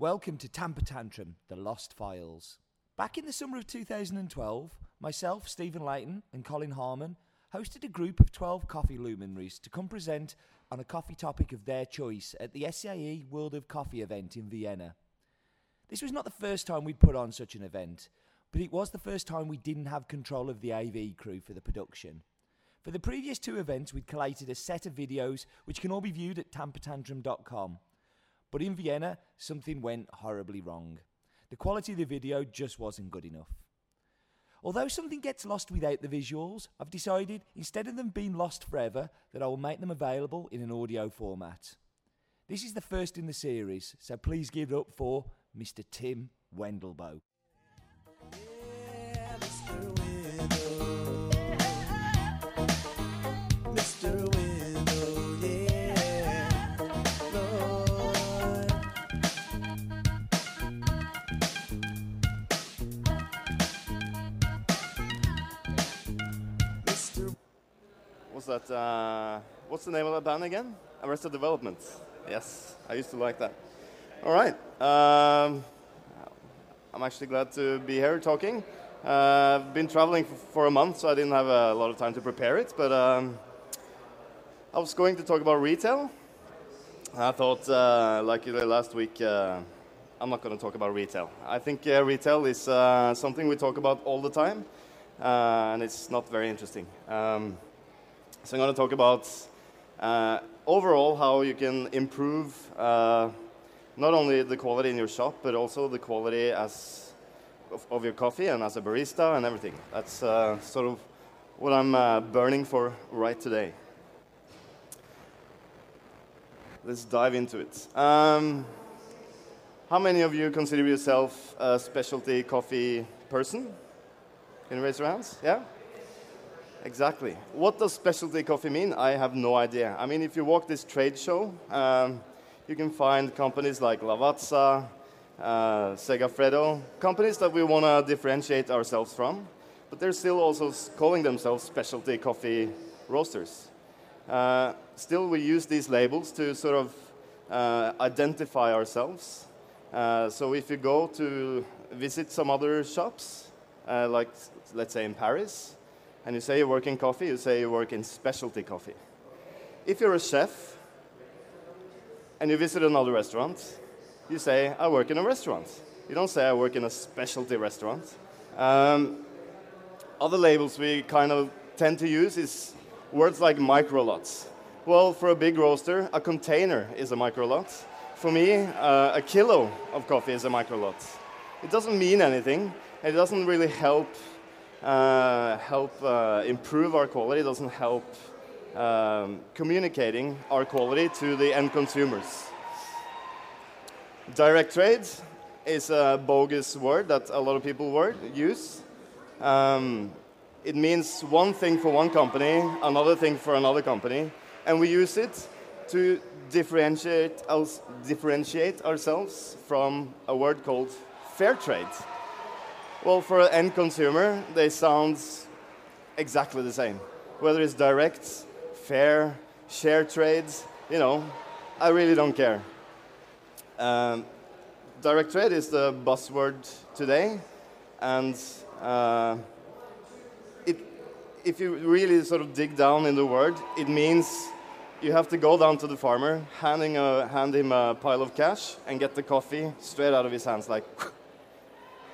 Welcome to Tamper Tantrum, the Lost Files. Back in the summer of 2012, myself, Stephen Leighton, and Colin Harmon hosted a group of 12 coffee luminaries to come present on a coffee topic of their choice at the SCAE World of Coffee event in Vienna. This was not the first time we'd put on such an event, but it was the first time we didn't have control of the AV crew for the production. For the previous two events, we'd collated a set of videos which can all be viewed at tampertantrum.com. But in Vienna, something went horribly wrong. The quality of the video just wasn't good enough. Although something gets lost without the visuals, I've decided, instead of them being lost forever, that I will make them available in an audio format. This is the first in the series, so please give it up for Mr. Tim Wendelboe. That? Uh, what's the name of that band again? Arrested Development. Yes, I used to like that. All right. Um, I'm actually glad to be here talking. Uh, I've been traveling for a month, so I didn't have a lot of time to prepare it. But um, I was going to talk about retail. I thought, uh, like uh, last week, uh, I'm not going to talk about retail. I think uh, retail is uh, something we talk about all the time, uh, and it's not very interesting. Um, so I'm going to talk about uh, overall how you can improve uh, not only the quality in your shop, but also the quality as of, of your coffee and as a barista and everything. That's uh, sort of what I'm uh, burning for right today. Let's dive into it. Um, how many of you consider yourself a specialty coffee person? Can you raise your hands? Yeah? Exactly. What does specialty coffee mean? I have no idea. I mean, if you walk this trade show, um, you can find companies like Lavazza, uh, Segafredo, companies that we want to differentiate ourselves from, but they're still also calling themselves specialty coffee roasters. Uh, still, we use these labels to sort of uh, identify ourselves. Uh, so if you go to visit some other shops, uh, like let's say in Paris, and you say you work in coffee, you say you work in specialty coffee. If you're a chef and you visit another restaurant, you say, I work in a restaurant. You don't say, I work in a specialty restaurant. Um, other labels we kind of tend to use is words like micro lots. Well, for a big roaster, a container is a micro lot. For me, uh, a kilo of coffee is a micro lot. It doesn't mean anything. It doesn't really help help uh, improve our quality. Doesn't help um, communicating our quality to the end consumers. Direct trade is a bogus word that a lot of people word, use. Um, it means one thing for one company, another thing for another company, and we use it to differentiate, differentiate ourselves from a word called fair trade. Well, for an end consumer, they sound exactly the same. Whether it's direct, fair, share trades, you know, I really don't care. Um, direct trade is the buzzword today, and uh, it, if you really sort of dig down in the word, it means you have to go down to the farmer, handing a, hand him a pile of cash, and get the coffee straight out of his hands, like.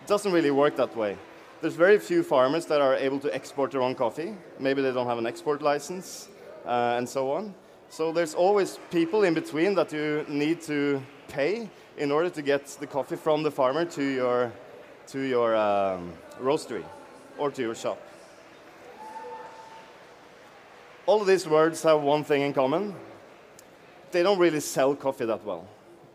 It doesn't really work that way. There's very few farmers that are able to export their own coffee. Maybe they don't have an export license, uh, and so on. So there's always people in between that you need to pay in order to get the coffee from the farmer to your to your um, roastery or to your shop. All of these words have one thing in common. They don't really sell coffee that well.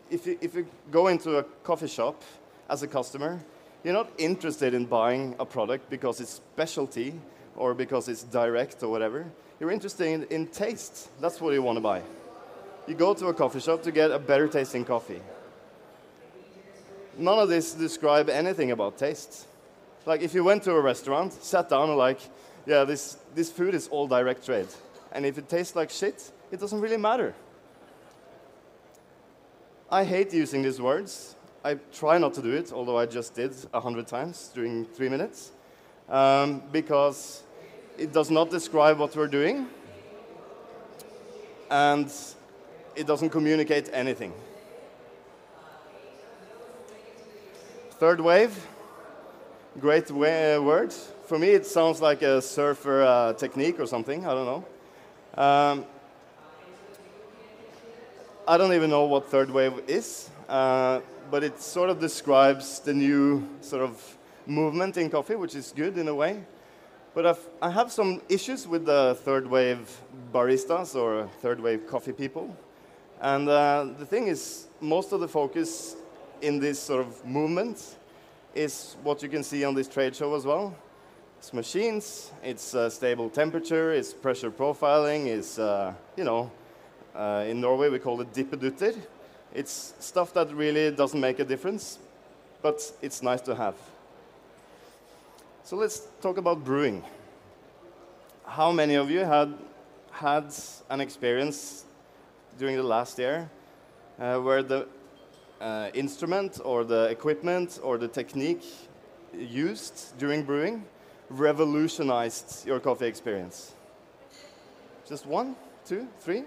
If you, if you go into a coffee shop as a customer, you're not interested in buying a product because it's specialty or because it's direct or whatever. You're interested in, in taste. That's what you want to buy. You go to a coffee shop to get a better tasting coffee. None of this describe anything about taste. Like if you went to a restaurant, sat down and like, yeah, this, this food is all direct trade. And if it tastes like shit, it doesn't really matter. I hate using these words I try not to do it, although I just did a hundred times during three minutes, um, because it does not describe what we're doing, and it doesn't communicate anything. Third wave, great wa- uh, word. For me, it sounds like a surfer uh, technique or something. I don't know. Um, I don't even know what third wave is, uh, but it sort of describes the new sort of movement in coffee, which is good in a way. But I've, I have some issues with the third wave baristas or third wave coffee people. And uh, the thing is, most of the focus in this sort of movement is what you can see on this trade show as well. It's machines, it's uh, stable temperature, it's pressure profiling, it's, uh, you know, uh, in Norway we call it dippedutter. It's stuff that really doesn't make a difference, but it's nice to have. So let's talk about brewing. How many of you had had an experience during the last year uh, where the uh, instrument or the equipment or the technique used during brewing revolutionized your coffee experience? Just one, two, three?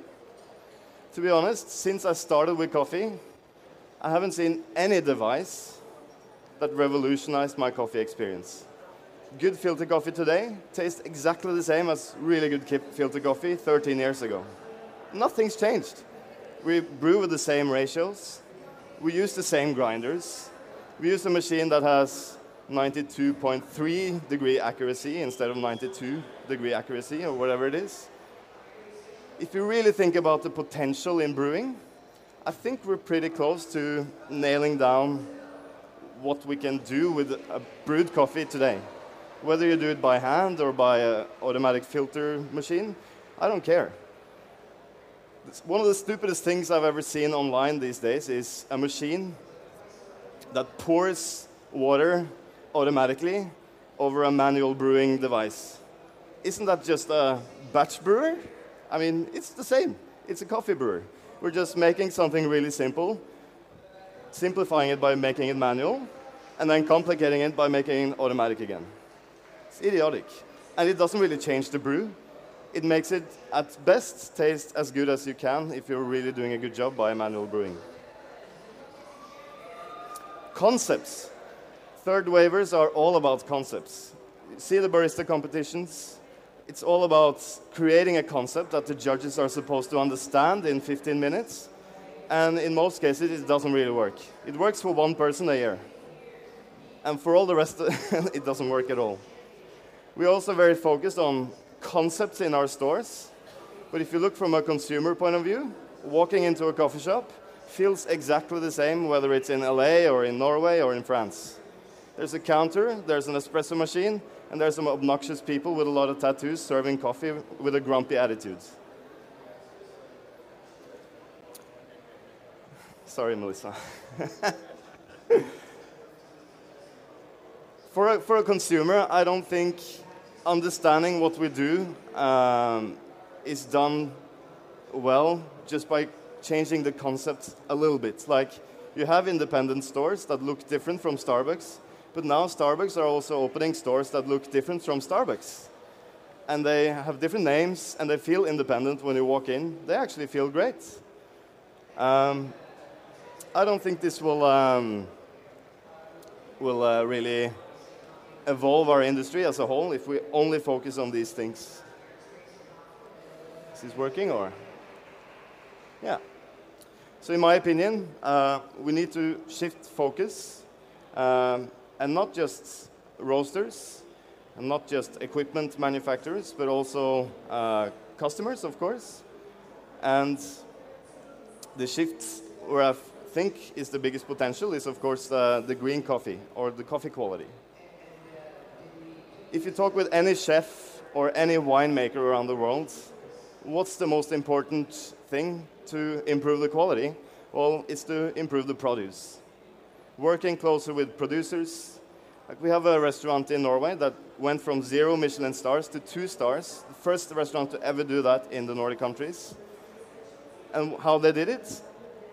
To be honest, since I started with coffee, I haven't seen any device that revolutionized my coffee experience. Good filter coffee today tastes exactly the same as really good filter coffee 13 years ago. Nothing's changed. We brew with the same ratios. We use the same grinders. We use a machine that has 92.3 degree accuracy instead of 92 degree accuracy or whatever it is. If you really think about the potential in brewing, I think we're pretty close to nailing down what we can do with a brewed coffee today. Whether you do it by hand or by an automatic filter machine, I don't care. One of the stupidest things I've ever seen online these days is a machine that pours water automatically over a manual brewing device. Isn't that just a batch brewer? I mean, it's the same. It's a coffee brewer. We're just making something really simple, simplifying it by making it manual, and then complicating it by making it automatic again. It's idiotic. And it doesn't really change the brew. It makes it, at best, taste as good as you can if you're really doing a good job by manual brewing. Concepts. Third wavers are all about concepts. See the barista competitions? It's all about creating a concept that the judges are supposed to understand in 15 minutes. And in most cases, it doesn't really work. It works for one person a year. And for all the rest, it doesn't work at all. We're also very focused on concepts in our stores. But if you look from a consumer point of view, walking into a coffee shop feels exactly the same whether it's in LA or in Norway or in France. There's a counter, there's an espresso machine, and there's some obnoxious people with a lot of tattoos serving coffee with a grumpy attitude. Sorry, Melissa. for, a, for a consumer, I don't think understanding what we do um, is done well just by changing the concept a little bit. Like you have independent stores that look different from Starbucks, but now Starbucks are also opening stores that look different from Starbucks. And they have different names and they feel independent when you walk in. They actually feel great. Um, I don't think this will, um, will uh, really evolve our industry as a whole if we only focus on these things. Is this working or? Yeah. So, in my opinion, uh, we need to shift focus um, and not just roasters and not just equipment manufacturers, but also uh, customers, of course. And the shift where I think is the biggest potential is, of course, uh, the green coffee or the coffee quality. If you talk with any chef or any winemaker around the world, what's the most important thing to improve the quality? Well, it's to improve the produce. Working closer with producers. Like we have a restaurant in Norway that went from zero Michelin stars to two stars, the first restaurant to ever do that in the Nordic countries. And how they did it?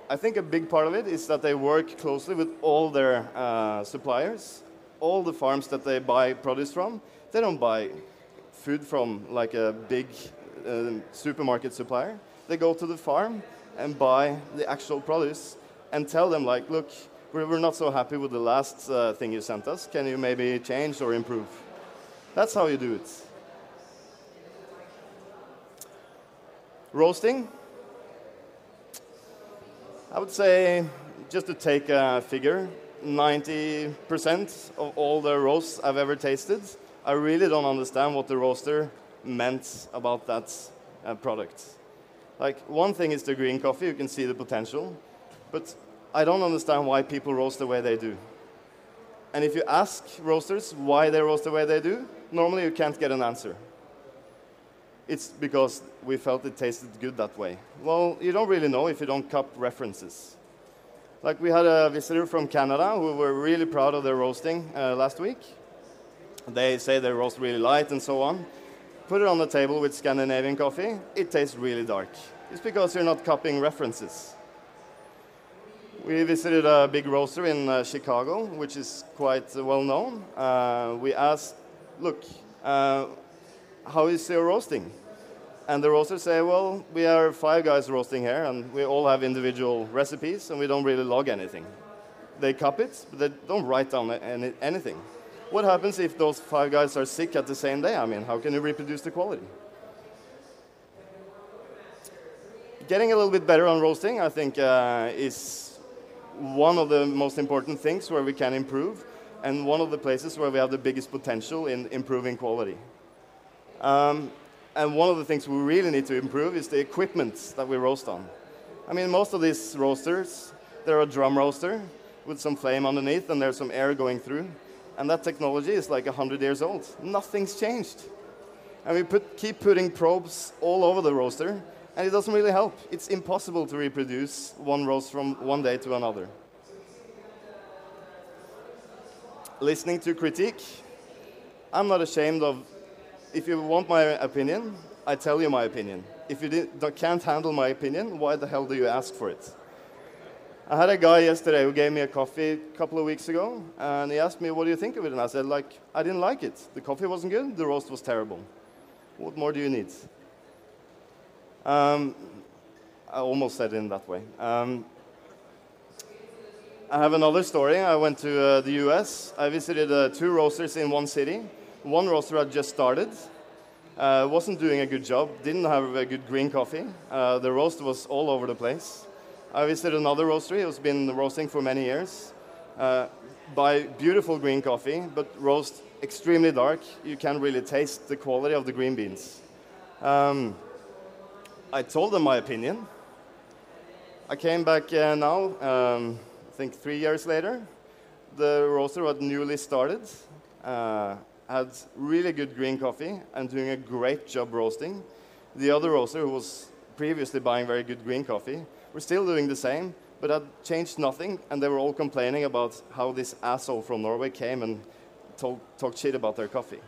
I think a big part of it is that they work closely with all their uh, suppliers, all the farms that they buy produce from. They don't buy food from like a big uh, supermarket supplier. They go to the farm and buy the actual produce and tell them like, look, we're, we're not so happy with the last uh, thing you sent us. Can you maybe change or improve? That's how you do it. Roasting. I would say, just to take a figure, 90% of all the roasts I've ever tasted, I really don't understand what the roaster meant about that uh, product. Like, one thing is the green coffee, you can see the potential, but I don't understand why people roast the way they do. And if you ask roasters why they roast the way they do, normally you can't get an answer. It's because we felt it tasted good that way. Well, you don't really know if you don't cup references. Like we had a visitor from Canada who were really proud of their roasting uh, last week. They say they roast really light and so on. Put it on the table with Scandinavian coffee, it tastes really dark. It's because you're not cupping references. We visited a big roaster in uh, Chicago, which is quite uh, well known. Uh, we asked, look, uh, how is your roasting? And the roaster say, well, we are five guys roasting here, and we all have individual recipes, and we don't really log anything. They cup it, but they don't write down any, anything. What happens if those five guys are sick at the same day? I mean, how can you reproduce the quality? Getting a little bit better on roasting, I think, uh, is one of the most important things where we can improve, and one of the places where we have the biggest potential in improving quality. Um, and one of the things we really need to improve is the equipment that we roast on. I mean, most of these roasters, they're a drum roaster with some flame underneath and there's some air going through. And that technology is like 100 years old. Nothing's changed. And we put, keep putting probes all over the roaster, and it doesn't really help. It's impossible to reproduce one roast from one day to another. Listening to critique, I'm not ashamed of if you want my opinion, I tell you my opinion. If you can't handle my opinion, why the hell do you ask for it? I had a guy yesterday who gave me a coffee a couple of weeks ago, and he asked me, "What do you think of it?" And I said, "Like, I didn't like it. The coffee wasn't good. The roast was terrible. What more do you need?" Um, I almost said it in that way. Um, I have another story. I went to uh, the U.S. I visited uh, two roasters in one city. One roaster had just started, uh, wasn't doing a good job, didn't have a good green coffee. Uh, the roast was all over the place. I visited another roastery who's been roasting for many years. Uh, buy beautiful green coffee, but roast extremely dark. You can't really taste the quality of the green beans. Um, I told them my opinion. I came back uh, now, um, I think three years later. The roaster had newly started, uh, had really good green coffee, and doing a great job roasting. The other roaster, who was previously buying very good green coffee, were still doing the same, but had changed nothing, and they were all complaining about how this asshole from Norway came and talked shit about their coffee.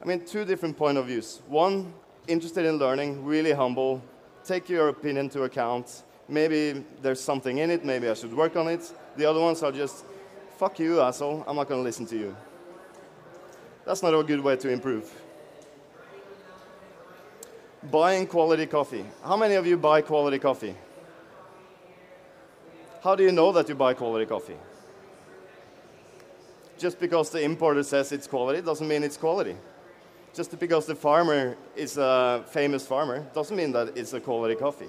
I mean, two different point of views. One, interested in learning, really humble, take your opinion to account. Maybe there's something in it, maybe I should work on it. The other ones are just, fuck you, asshole, I'm not gonna listen to you. That's not a good way to improve. Buying quality coffee. How many of you buy quality coffee? How do you know that you buy quality coffee? Just because the importer says it's quality doesn't mean it's quality. Just because the farmer is a famous farmer doesn't mean that it's a quality coffee.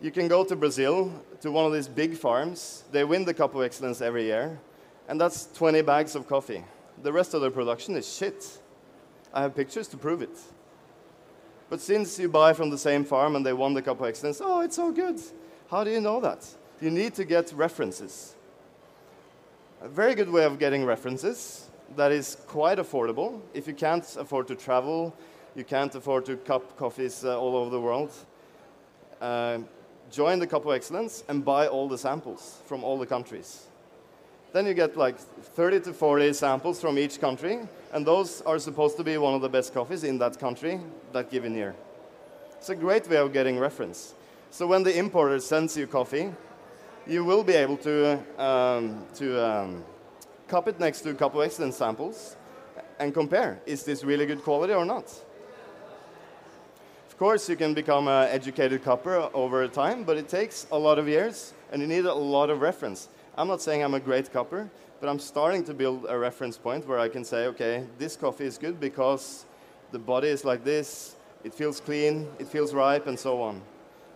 You can go to Brazil to one of these big farms. They win the Cup of Excellence every year, and that's 20 bags of coffee. The rest of their production is shit. I have pictures to prove it. But since you buy from the same farm and they won the Cup of Excellence, oh, it's so good. How do you know that? You need to get references. A very good way of getting references that is quite affordable. If you can't afford to travel, you can't afford to cup coffees uh, all over the world, uh, join the Cup of Excellence and buy all the samples from all the countries. Then you get like 30 to 40 samples from each country, and those are supposed to be one of the best coffees in that country that given year. It's a great way of getting reference. So when the importer sends you coffee, you will be able to, um, to um, cup it next to a Cup of Excellence samples and compare, is this really good quality or not? Of course, you can become an educated cupper over time, but it takes a lot of years and you need a lot of reference. I'm not saying I'm a great cupper, but I'm starting to build a reference point where I can say, okay, this coffee is good because the body is like this, it feels clean, it feels ripe, and so on.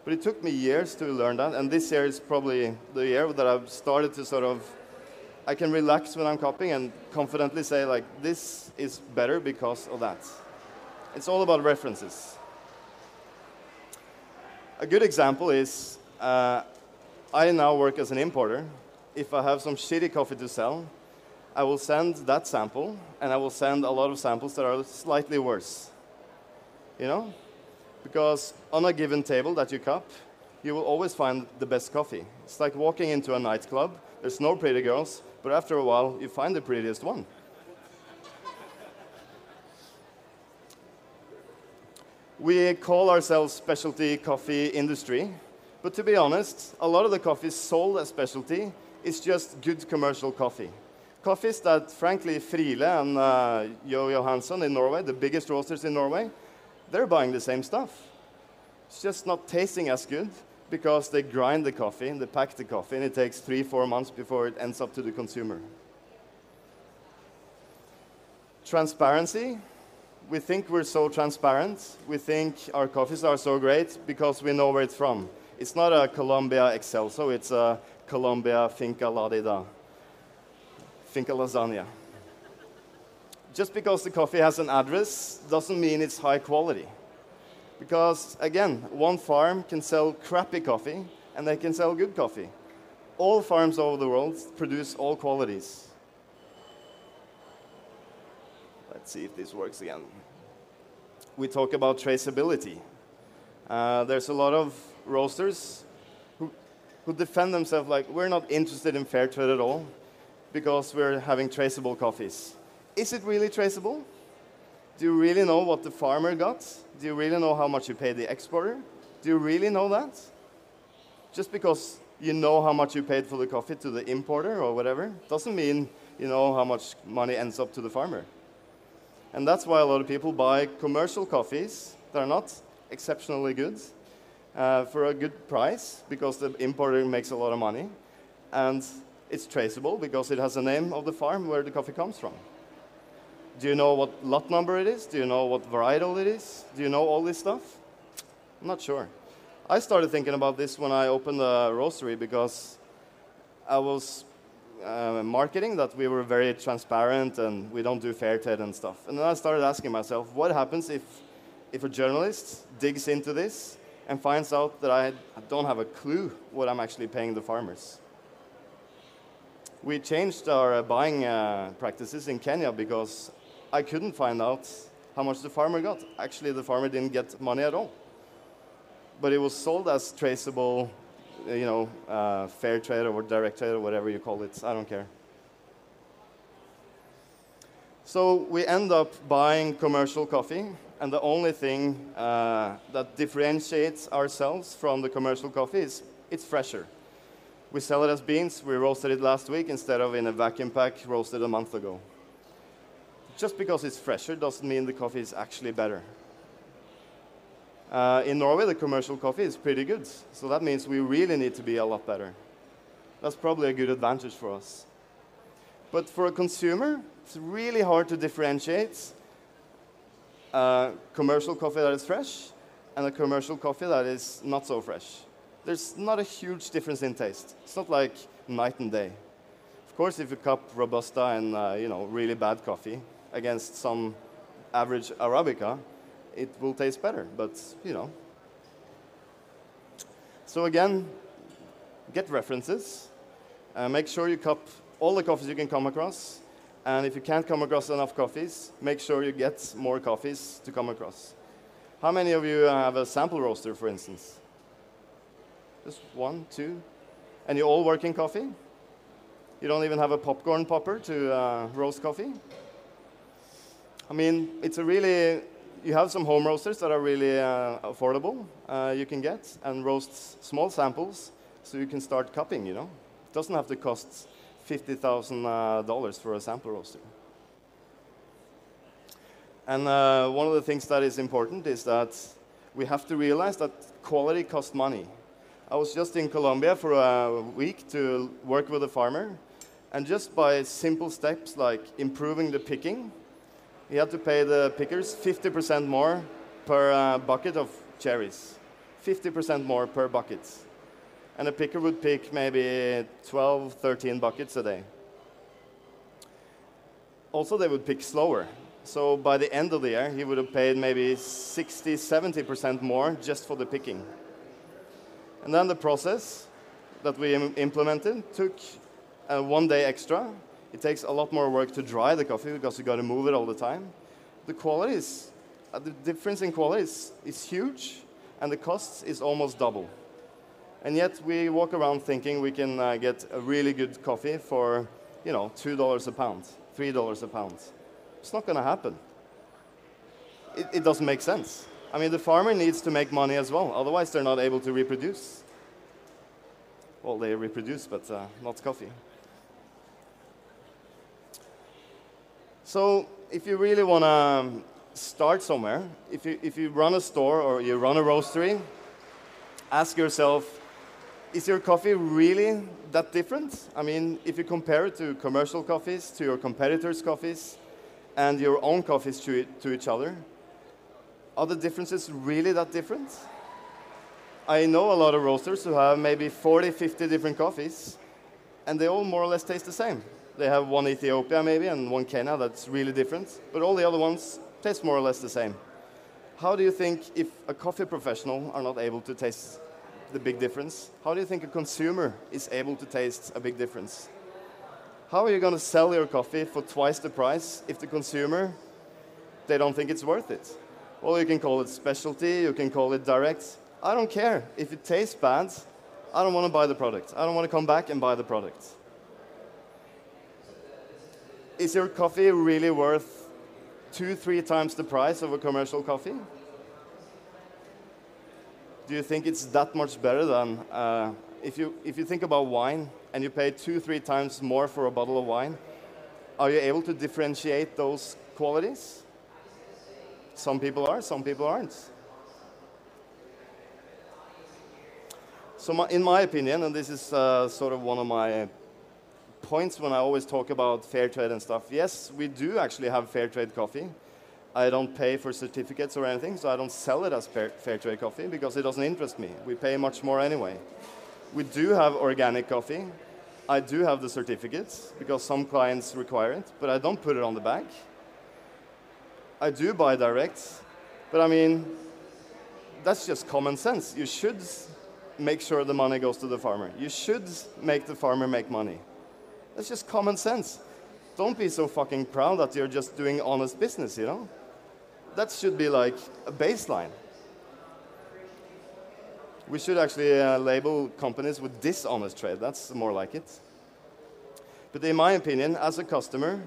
But it took me years to learn that, and this year is probably the year that I've started to sort of, I can relax when I'm cupping and confidently say, like, this is better because of that. It's all about references. A good example is uh, I now work as an importer. If I have some shitty coffee to sell, I will send that sample and I will send a lot of samples that are slightly worse. You know? Because on a given table that you cup, you will always find the best coffee. It's like walking into a nightclub, there's no pretty girls, but after a while, you find the prettiest one. We call ourselves specialty coffee industry, but to be honest, a lot of the coffee sold as specialty is just good commercial coffee. Coffees that, frankly, Friele and uh, Jo Johannson in Norway, the biggest roasters in Norway, they're buying the same stuff. It's just not tasting as good because they grind the coffee, they pack the coffee, and it takes three, four months before it ends up to the consumer. Transparency. We think we're so transparent. We think our coffees are so great because we know where it's from. It's not a Colombia Excelso, it's a Colombia Finca La Ladida. Finca Lasagna. Just because the coffee has an address doesn't mean it's high quality. Because, again, one farm can sell crappy coffee and they can sell good coffee. All farms over the world produce all qualities. Let's see if this works again. We talk about traceability. Uh, there's a lot of roasters who, who defend themselves like, we're not interested in fair trade at all because we're having traceable coffees. Is it really traceable? Do you really know what the farmer got? Do you really know how much you paid the exporter? Do you really know that? Just because you know how much you paid for the coffee to the importer or whatever doesn't mean you know how much money ends up to the farmer. And that's why a lot of people buy commercial coffees that are not exceptionally good uh, for a good price because the importer makes a lot of money. And it's traceable because it has the name of the farm where the coffee comes from. Do you know what lot number it is? Do you know what varietal it is? Do you know all this stuff? I'm not sure. I started thinking about this when I opened the roastery because I was uh, marketing that we were very transparent and we don't do fair trade and stuff. And then I started asking myself, what happens if, if a journalist digs into this and finds out that I don't have a clue what I'm actually paying the farmers? We changed our buying uh, practices in Kenya because I couldn't find out how much the farmer got. Actually, the farmer didn't get money at all. But it was sold as traceable, you know, uh, fair trade or direct trade or whatever you call it. I don't care. So we end up buying commercial coffee, and the only thing uh, that differentiates ourselves from the commercial coffee is it's fresher. We sell it as beans. We roasted it last week instead of in a vacuum pack roasted a month ago just because it's fresher doesn't mean the coffee is actually better. Uh, in Norway, the commercial coffee is pretty good, so that means we really need to be a lot better. That's probably a good advantage for us. But for a consumer, it's really hard to differentiate uh, commercial coffee that is fresh and a commercial coffee that is not so fresh. There's not a huge difference in taste. It's not like night and day. Of course, if you cup Robusta and uh, you know really bad coffee, against some average Arabica, it will taste better, but you know. So again, get references. Uh, make sure you cup all the coffees you can come across. And if you can't come across enough coffees, make sure you get more coffees to come across. How many of you have a sample roaster, for instance? Just one, two? And you all work in coffee? You don't even have a popcorn popper to uh, roast coffee? I mean, it's a really you have some home roasters that are really uh, affordable uh, you can get and roast small samples so you can start cupping, you know. It doesn't have to cost $50,000 uh, for a sample roaster. And uh, one of the things that is important is that we have to realize that quality costs money. I was just in Colombia for a week to work with a farmer, and just by simple steps like improving the picking, he had to pay the pickers 50% more per uh, bucket of cherries. 50% more per bucket. And a picker would pick maybe 12, 13 buckets a day. Also, they would pick slower. So by the end of the year, he would have paid maybe 60, 70% more just for the picking. And then the process that we Im- implemented took uh, one day extra. It takes a lot more work to dry the coffee because you got to move it all the time. The quality is, uh, the difference in quality is, is huge, and the cost is almost double. And yet we walk around thinking we can uh, get a really good coffee for, you know, two dollars a pound, three dollars a pound. It's not going to happen. It, it doesn't make sense. I mean, the farmer needs to make money as well, otherwise they're not able to reproduce. Well, they reproduce, but uh, not coffee. So, if you really want to start somewhere, if you, if you run a store or you run a roastery, ask yourself is your coffee really that different? I mean, if you compare it to commercial coffees, to your competitors' coffees, and your own coffees to, it, to each other, are the differences really that different? I know a lot of roasters who have maybe 40, 50 different coffees, and they all more or less taste the same. They have one Ethiopia maybe and one Kenya that's really different, but all the other ones taste more or less the same. How do you think if a coffee professional are not able to taste the big difference, how do you think a consumer is able to taste a big difference? How are you going to sell your coffee for twice the price if the consumer they don't think it's worth it? Well, you can call it specialty, you can call it direct. I don't care if it tastes bad. I don't want to buy the product. I don't want to come back and buy the product. Is your coffee really worth two, three times the price of a commercial coffee? Do you think it's that much better than uh, if you if you think about wine and you pay two, three times more for a bottle of wine? Are you able to differentiate those qualities? Some people are, some people aren't. So, my, in my opinion, and this is uh, sort of one of my points when I always talk about fair trade and stuff. Yes, we do actually have fair trade coffee. I don't pay for certificates or anything, so I don't sell it as fair, fair trade coffee because it doesn't interest me. We pay much more anyway. We do have organic coffee. I do have the certificates because some clients require it, but I don't put it on the bag. I do buy direct, but I mean, that's just common sense. You should make sure the money goes to the farmer. You should make the farmer make money. That's just common sense. Don't be so fucking proud that you're just doing honest business, you know? That should be like a baseline. We should actually uh, label companies with dishonest trade. That's more like it. But in my opinion, as a customer,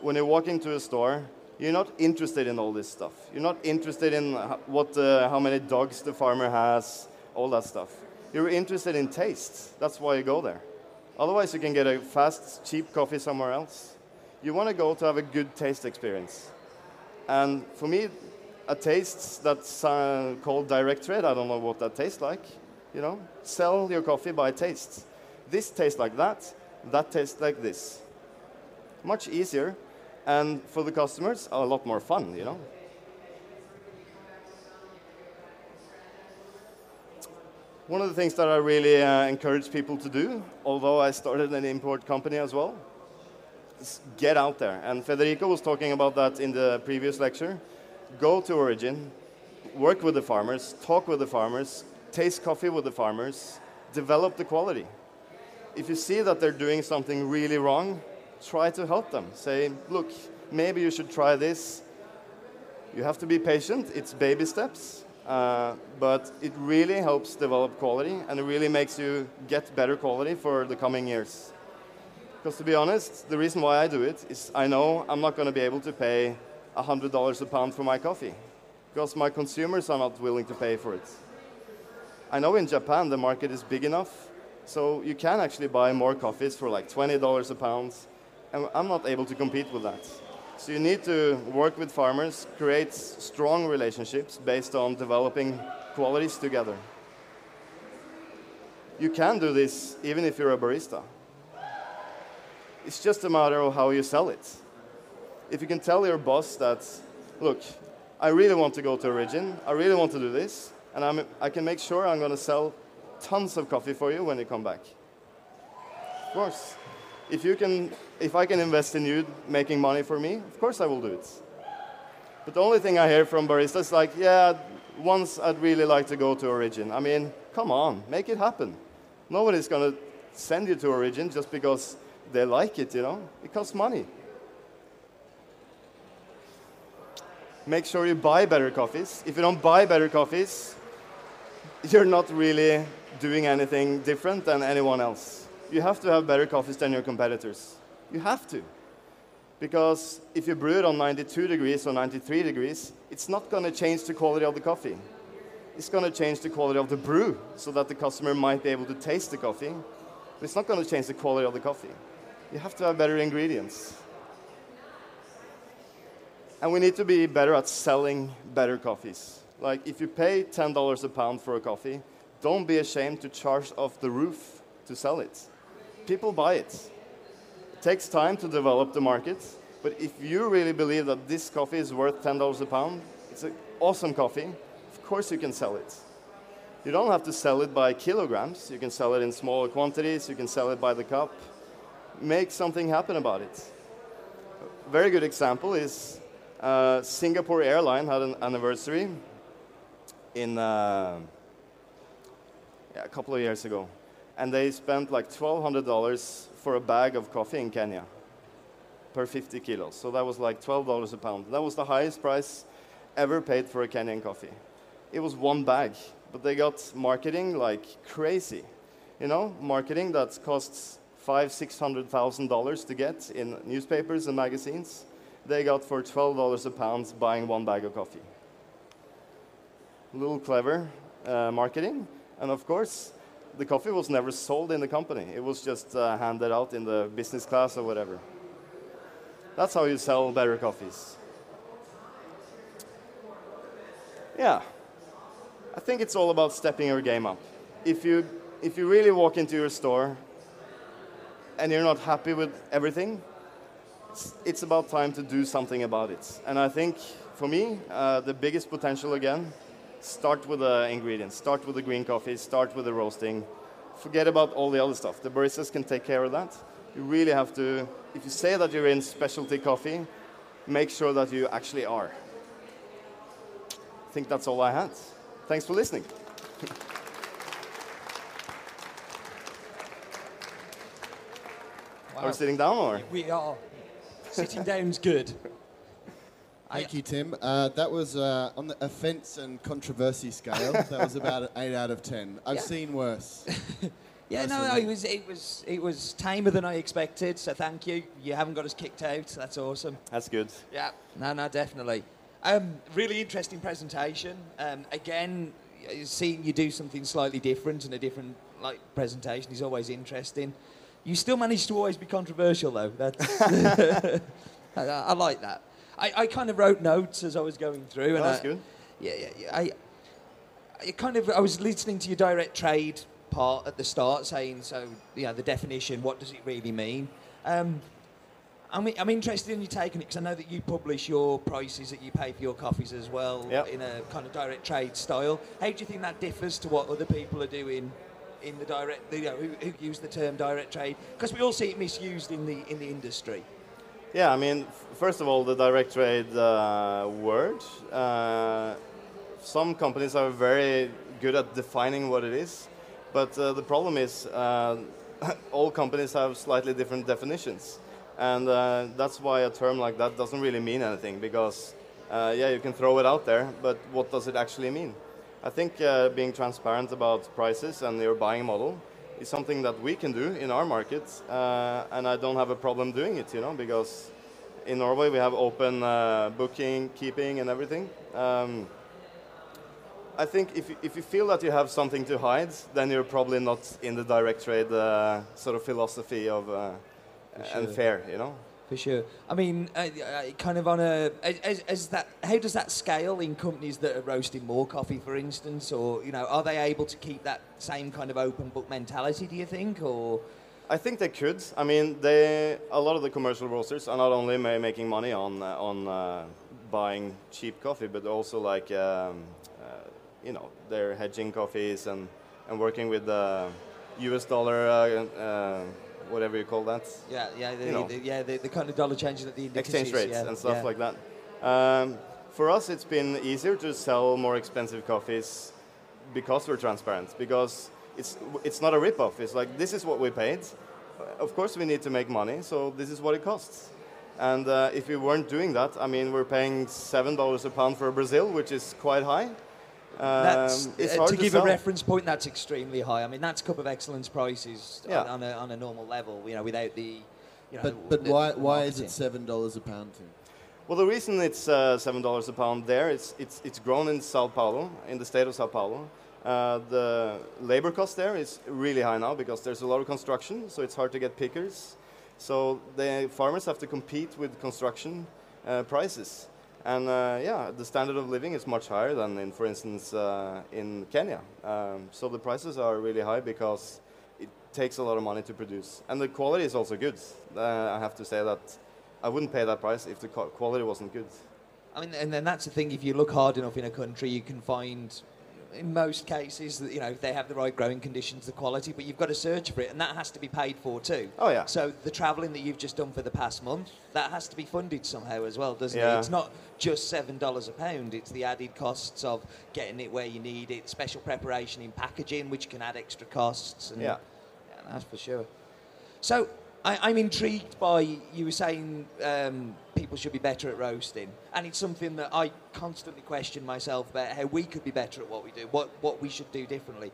when you walk into a store, you're not interested in all this stuff. You're not interested in what, uh, how many dogs the farmer has, all that stuff. You're interested in taste. That's why you go there. Otherwise, you can get a fast, cheap coffee somewhere else. You want to go to have a good taste experience. And for me, a taste that's uh, called direct trade, I don't know what that tastes like. You know, sell your coffee by taste. This tastes like that, that tastes like this. Much easier, and for the customers, a lot more fun, you know. One of the things that I really uh, encourage people to do, although I started an import company as well, is get out there. And Federico was talking about that in the previous lecture. Go to Origin, work with the farmers, talk with the farmers, taste coffee with the farmers, develop the quality. If you see that they're doing something really wrong, try to help them. Say, look, maybe you should try this. You have to be patient, it's baby steps. Uh, but it really helps develop quality and it really makes you get better quality for the coming years. Because to be honest, the reason why I do it is I know I'm not going to be able to pay $100 a pound for my coffee. because my consumers are not willing to pay for it. I know in Japan the market is big enough, so you can actually buy more coffees for like $20 a pound, and I'm not able to compete with that. So you need to work with farmers, create strong relationships based on developing qualities together. You can do this even if you're a barista. It's just a matter of how you sell it. If you can tell your boss that, look, I really want to go to Origin, I really want to do this, and I'm, I can make sure I'm going to sell tons of coffee for you when you come back. Of course. If, you can, if I can invest in you making money for me, of course I will do it. But the only thing I hear from baristas is like, yeah, once I'd really like to go to Origin. I mean, come on, make it happen. Nobody's to send you to Origin just because they like it, you know? It costs money. Make sure you buy better coffees. If you don't buy better coffees, you're not really doing anything different than anyone else. You have to have better coffees than your competitors. You have to. Because if you brew it on 92 degrees or 93 degrees, it's not going to change the quality of the coffee. It's going to change the quality of the brew so that the customer might be able to taste the coffee, but it's not going to change the quality of the coffee. You have to have better ingredients. And we need to be better at selling better coffees. Like if you pay $10 a pound for a coffee, don't be ashamed to charge off the roof to sell it. People buy it. It takes time to develop the market, but if you really believe that this coffee is worth $10 a pound, it's an awesome coffee, of course you can sell it. You don't have to sell it by kilograms. You can sell it in smaller quantities. You can sell it by the cup. Make something happen about it. A very good example is uh, Singapore Airline had an anniversary in uh, yeah, a couple of years ago, and they spent like $1,200 for a bag of coffee in Kenya per 50 kilos. So that was like $12 a pound. That was the highest price ever paid for a Kenyan coffee. It was one bag, but they got marketing like crazy. You know, marketing that costs five, six hundred thousand dollars to get in newspapers and magazines. They got for twelve dollars a pound buying one bag of coffee. A little clever uh, marketing, and of course, the coffee was never sold in the company. It was just uh, handed out in the business class or whatever. That's how you sell better coffees. Yeah. I think it's all about stepping your game up. If you, if you really walk into your store and you're not happy with everything, it's, it's about time to do something about it. And I think for me, uh, the biggest potential again, start with the ingredients, start with the green coffee, start with the roasting. Forget about all the other stuff. The baristas can take care of that. You really have to, if you say that you're in specialty coffee, make sure that you actually are. I think that's all I had. Thanks for listening. Are we sitting down or? We are. Sitting down's good. Thank you, Tim. Uh, that was uh, on the offence and controversy scale. that was about an eight out of ten. I've Yeah. seen worse. Yeah, no, no, it was it was it was tamer than I expected. So thank you. You haven't got us kicked out. That's awesome. That's good. Yeah, no, no, definitely. Um, really interesting presentation. Um, again, seeing you do something slightly different and a different like presentation is always interesting. You still manage to always be controversial though. That's I, I like that. I, I kind of wrote notes as I was going through, and That's I, good. yeah, yeah, yeah. I, I kind of I was listening to your direct trade part at the start, saying so. You know, the definition. What does it really mean? Um, I'm, I'm interested in you taking it because I know that you publish your prices that you pay for your coffees as well Yep. in a kind of direct trade style. How do you think that differs to what other people are doing in the direct, you know, who, who use the term direct trade? Because we all see it misused in the in the industry. Yeah, I mean, first of all, the direct trade uh, word. Uh, some companies are very good at defining what it is, but uh, the problem is uh, all companies have slightly different definitions, and uh, that's why a term like that doesn't really mean anything because, uh, yeah, you can throw it out there, but what does it actually mean? I think being transparent about prices and your buying model is something that we can do in our market, uh, and I don't have a problem doing it, you know, because in Norway we have open uh, booking, keeping, and everything. Um, I think if you, if you feel that you have something to hide, then you're probably not in the direct trade uh, sort of philosophy of uh, and fair, you know. For sure. I mean, uh, uh, kind of on a, as, as that, how does that scale in companies that are roasting more coffee, for instance, or you know, are they able to keep that same kind of open book mentality? Do you think, or I think they could. I mean, they a lot of the commercial roasters are not only ma- making money on uh, on uh, buying cheap coffee, but also like um, uh, you know they're hedging coffees and and working with the U.S. dollar, uh, uh, whatever you call that, yeah, yeah, the, You know. the, yeah, the, the kind of dollar changes that the indices, exchange rates yeah, and stuff yeah. like that. Um, for us, it's been easier to sell more expensive coffees because we're transparent. Because it's it's not a rip-off. It's like this is what we paid. Of course, we need to make money, so this is what it costs. And uh, if we weren't doing that, I mean, we're paying seven dollars a pound for Brazil, which is quite high. Um, That's, it's uh, to to give sell. a reference point, that's extremely high. I mean, that's cup of excellence prices Yeah. on, on, a, on a normal level, you know, without the, you know, But, but the- why, the why is it seven dollars a pound? Tim? Well, the reason it's uh, seven dollars a pound there, it's it's it's grown in Sao Paulo, in the state of Sao Paulo. Uh, the labor cost there is really high now because there's a lot of construction, so it's hard to get pickers. So the farmers have to compete with construction uh, prices, and uh, yeah, the standard of living is much higher than in, for instance, uh, in Kenya. Um, so the prices are really high because it takes a lot of money to produce, and the quality is also good. Uh, I have to say that I wouldn't pay that price if the quality wasn't good. I mean, and then that's the thing. If you look hard enough in a country, you can find, in most cases, you know if they have the right growing conditions, the quality. But you've got to search for it, and that has to be paid for too. Oh, yeah. So the travelling that you've just done for the past month, that has to be funded somehow as well, doesn't Yeah. it? It's not just seven dollars a pound. It's the added costs of getting it where you need it, special preparation in packaging, which can add extra costs. And Yeah. yeah, that's for sure. So I, I'm intrigued by you were saying um, people should be better at roasting, and it's something that I constantly question myself about how we could be better at what we do, what what we should do differently.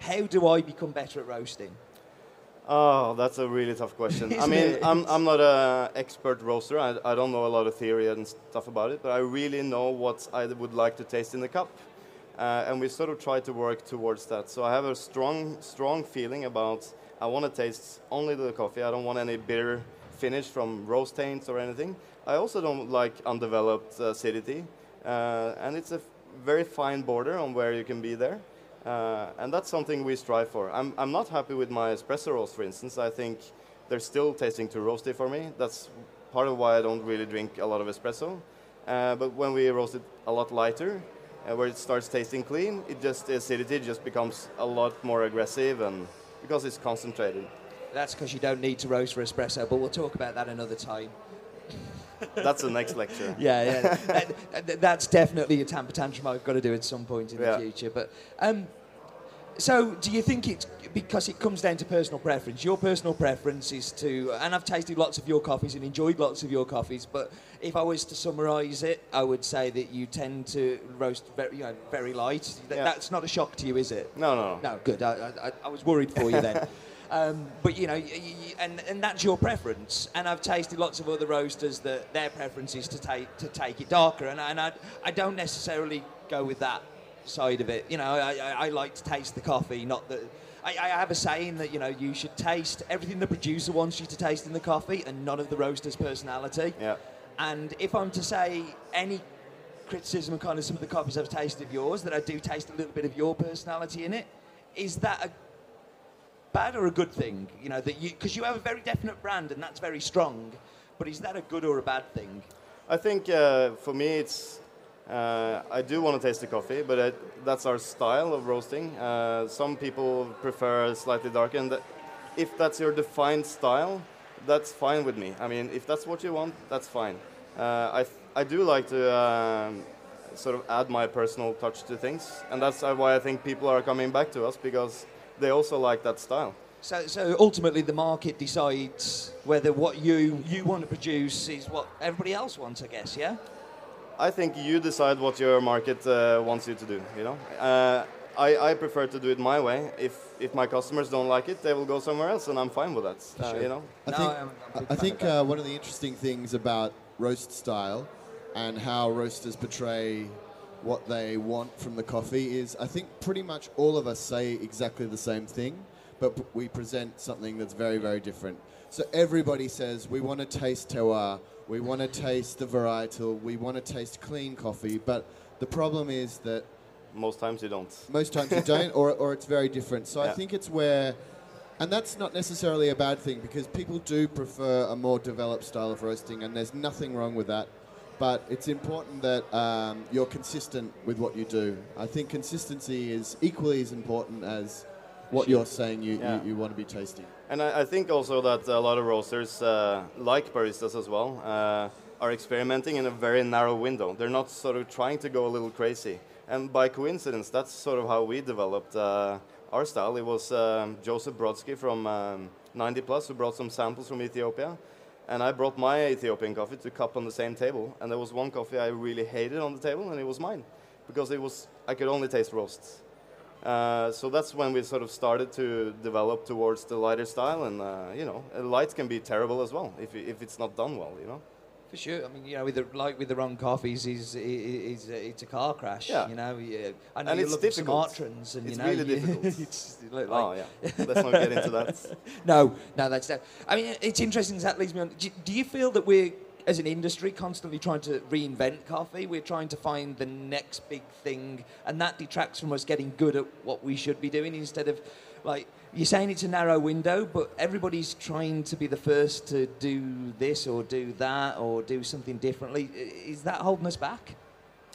How do I become better at roasting? Oh, that's a really tough question. I mean, it? I'm, I'm not an expert roaster. I, I don't know a lot of theory and stuff about it, but I really know what I would like to taste in the cup. Uh, and we sort of try to work towards that. So I have a strong, strong feeling about I want to taste only the coffee. I don't want any bitter finish from roast taints or anything. I also don't like undeveloped uh, acidity. Uh, and it's a very fine border on where you can be there. Uh, and that's something we strive for. I'm, I'm not happy with my espresso roast, for instance. I think they're still tasting too roasty for me. That's part of why I don't really drink a lot of espresso. Uh, but when we roast it a lot lighter, uh, where it starts tasting clean, it just the acidity just becomes a lot more aggressive, and because it's concentrated. That's because you don't need to roast for espresso, but we'll talk about that another time. That's the next lecture. Yeah, yeah. that, that- that's definitely a temper tantrum I've got to do at some point in Yeah. the future. But um, so, do you think it's because it comes down to personal preference? Your personal preference is to, and I've tasted lots of your coffees and enjoyed lots of your coffees. But if I was to summarise it, I would say that you tend to roast very, you know, very light. Th- Yeah. That's not a shock to you, is it? No, no, no. No, good. I, I, I was worried for you then. um, but you know, y- y- y- and, and that's your preference. And I've tasted lots of other roasters that their preference is to take to take it darker, and, I- and I, I don't necessarily go with that side of it. You know, I, I, I like to taste the coffee, not the. I, I have a saying that you know you should taste everything the producer wants you to taste in the coffee, and none of the roaster's personality. Yeah. And if I'm to say any criticism of kind of some of the coffees I've tasted of yours, that I do taste a little bit of your personality in it, is that a bad or a good thing? You know, that you because you have a very definite brand and that's very strong, but is that a good or a bad thing? I think uh, for me, it's uh, I do want to taste the coffee, but it, that's our style of roasting. Uh, some people prefer slightly darker, and if that's your defined style, that's fine with me. I mean, if that's what you want, that's fine. Uh, I, I do like to um, sort of add my personal touch to things, and that's uh, why I think people are coming back to us because they also like that style. So, so ultimately, the market decides whether what you you want to produce is what everybody else wants. I guess, yeah. I think you decide what your market uh, wants you to do. You know, uh, I, I prefer to do it my way. If if my customers don't like it, they will go somewhere else, and I'm fine with that. Uh, Sure. You know, I No, think, I'm- I'm I think of uh, one of the interesting things about roast style and how roasters portray what they want from the coffee is I think pretty much all of us say exactly the same thing, but p- we present something that's very, very different. So everybody says we want to taste terroir, we want to taste the varietal, we want to taste clean coffee, but the problem is that Most times you don't. most times you don't, or, or it's very different. So I think it's where, and that's not necessarily a bad thing because people do prefer a more developed style of roasting, and there's nothing wrong with that. But it's important that um, you're consistent with what you do. I think consistency is equally as important as what you're saying you, Yeah. you, you want to be tasting. And I, I think also that a lot of roasters, uh, like baristas as well, uh, are experimenting in a very narrow window. They're not sort of trying to go a little crazy. And by coincidence, that's sort of how we developed uh, our style. It was um, Joseph Brodsky from um, 90 Plus who brought some samples from Ethiopia. And I brought my Ethiopian coffee to cup on the same table. And there was one coffee I really hated on the table, and it was mine. Because it was, I could only taste roasts. Uh, so that's when we sort of started to develop towards the lighter style, and uh, you know, uh, light can be terrible as well if, if it's not done well, you know. For sure. I mean, you know, with the like with the wrong coffees, is is uh, it's a car crash. Yeah. You know, yeah. I know And you it's the difficult. Sumatrans, and It's you know, really you- difficult. it's oh, like, oh yeah, let's not get into that. No, no, that's that. I mean, it's interesting. That leads me on. Do, do you feel that we're, as an industry, constantly trying to reinvent coffee? We're trying to find the next big thing, and that detracts from us getting good at what we should be doing instead of, like, you're saying it's a narrow window, but everybody's trying to be the first to do this or do that or do something differently. Is that holding us back?